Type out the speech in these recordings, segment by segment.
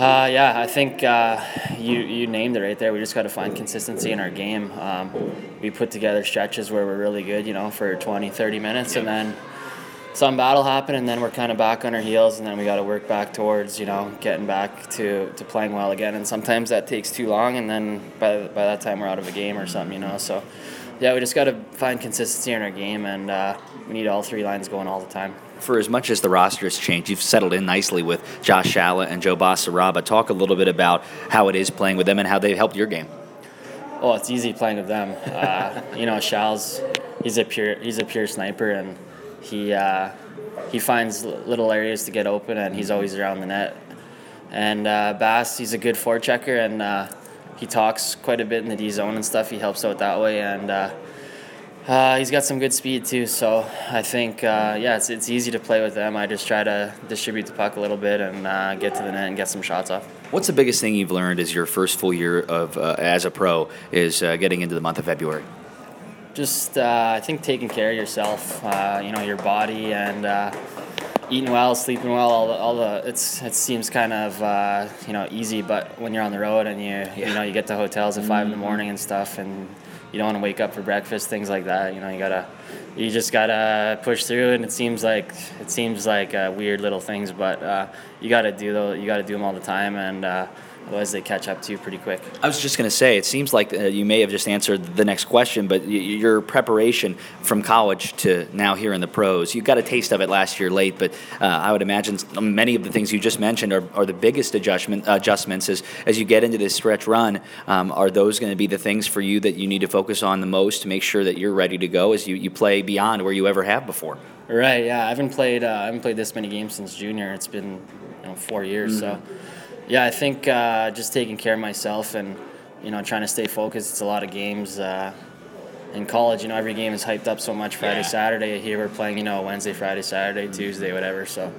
Uh, yeah, I think uh, you you named it right there. We just got to find consistency in our game. Um, we put together stretches where we're really good, you know, for 20, 30 minutes, and then some battle happened, and then we're kind of back on our heels, and then we got to work back towards, you know, getting back to, to playing well again. And sometimes that takes too long, and then by, by that time we're out of a game or something, you know. So, yeah, we just got to find consistency in our game, and uh, we need all three lines going all the time for as much as the roster has changed, you've settled in nicely with Josh Shalla and Joe Basaraba. Talk a little bit about how it is playing with them and how they've helped your game. Oh, it's easy playing with them. Uh, you know, Shal's he's a pure he's a pure sniper, and he uh, he finds little areas to get open, and he's always around the net. And uh, Bass, he's a good forechecker, and uh, he talks quite a bit in the D zone and stuff. He helps out that way, and uh, he's got some good speed too. So I think uh, yeah, it's it's easy to play with them. I just try to distribute the puck a little bit and uh, get to the net and get some shots off. What's the biggest thing you've learned as your first full year of uh, as a pro is uh, getting into the month of February? Just uh, I think taking care of yourself, you know, your body and eating well, sleeping well, all the, all the it's it seems kind of uh, you know easy, but when you're on the road and you yeah. you know you get to hotels at 5 mm-hmm. in the mm-hmm. morning and stuff, and you don't want to wake up for breakfast, things like that. You know, you gotta you just gotta push through, and it seems like it seems like uh, weird little things, but uh, you gotta do those. You gotta do them all the time, and otherwise they catch up to you pretty quick. I was just going to say, it seems like uh, you may have just answered the next question, but y- your preparation from college to now here in the pros, you got a taste of it last year late, but uh, I would imagine many of the things you just mentioned are, are the biggest adjustment, adjustments as, as you get into this stretch run. Um, are those going to be the things for you that you need to focus on the most to make sure that you're ready to go as you, you play beyond where you ever have before? Right. Yeah, I haven't played. Uh, I haven't played this many games since junior. It's been you know four years. Mm-hmm. So yeah, I think uh, just taking care of myself and you know trying to stay focused. It's a lot of games. Uh, in college, you know, every game is hyped up so much. Friday, yeah. Saturday. Here we're playing, you know, Wednesday, Friday, Saturday, Tuesday, whatever. So,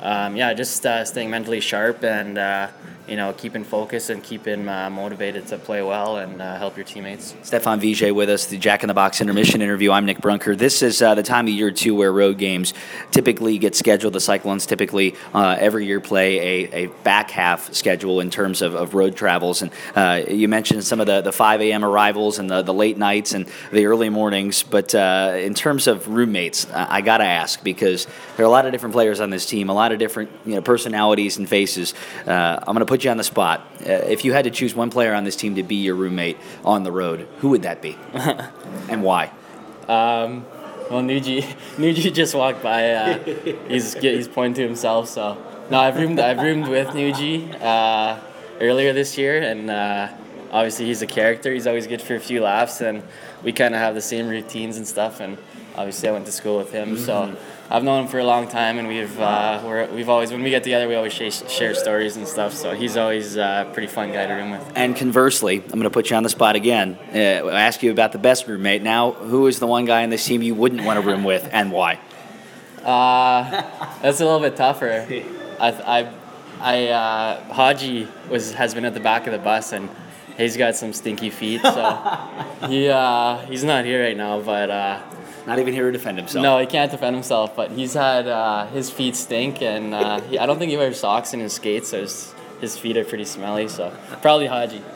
um, yeah, just uh, staying mentally sharp and uh, you know, keeping focused and keeping uh, motivated to play well and uh, help your teammates. Stephan Vigier with us, the Jack in the Box intermission interview. I'm Nick Brunker. This is uh, the time of year too where road games typically get scheduled. The Cyclones typically uh, every year play a, a back half schedule in terms of, of road travels. And you mentioned some of the, the 5 a.m. arrivals and the, the late nights and the early mornings. But in terms of roommates, I, I got to ask because there are a lot of different players on this team, a lot of different you know, personalities and faces. I'm going to put put you on the spot. Uh, if you had to choose one player on this team to be your roommate on the road, who would that be, and why? Um, well, Nuji, Nuji just walked by. Uh, he's he's pointing to himself. So no, I've roomed I've roomed with Nuji uh, earlier this year, and uh, obviously he's a character. He's always good for a few laughs, and we kind of have the same routines and stuff. And obviously, I went to school with him, mm-hmm. so I've known him for a long time, and we've uh, we're, we've always when we get together, we always share stories and stuff. So he's always uh, a pretty fun guy to room with. And conversely, I'm going to put you on the spot again. Uh, I ask you about the best roommate. Now, who is the one guy in this team you wouldn't want to room with, and why? Uh, that's a little bit tougher. I I, I uh, Haji was has been at the back of the bus and. He's got some stinky feet, so he uh, he's not here right now. But uh, not even here to defend himself. No, he can't defend himself. But he's had uh, his feet stink, and uh, he, I don't think he wears socks in his skates, so his, his feet are pretty smelly. So probably Haji.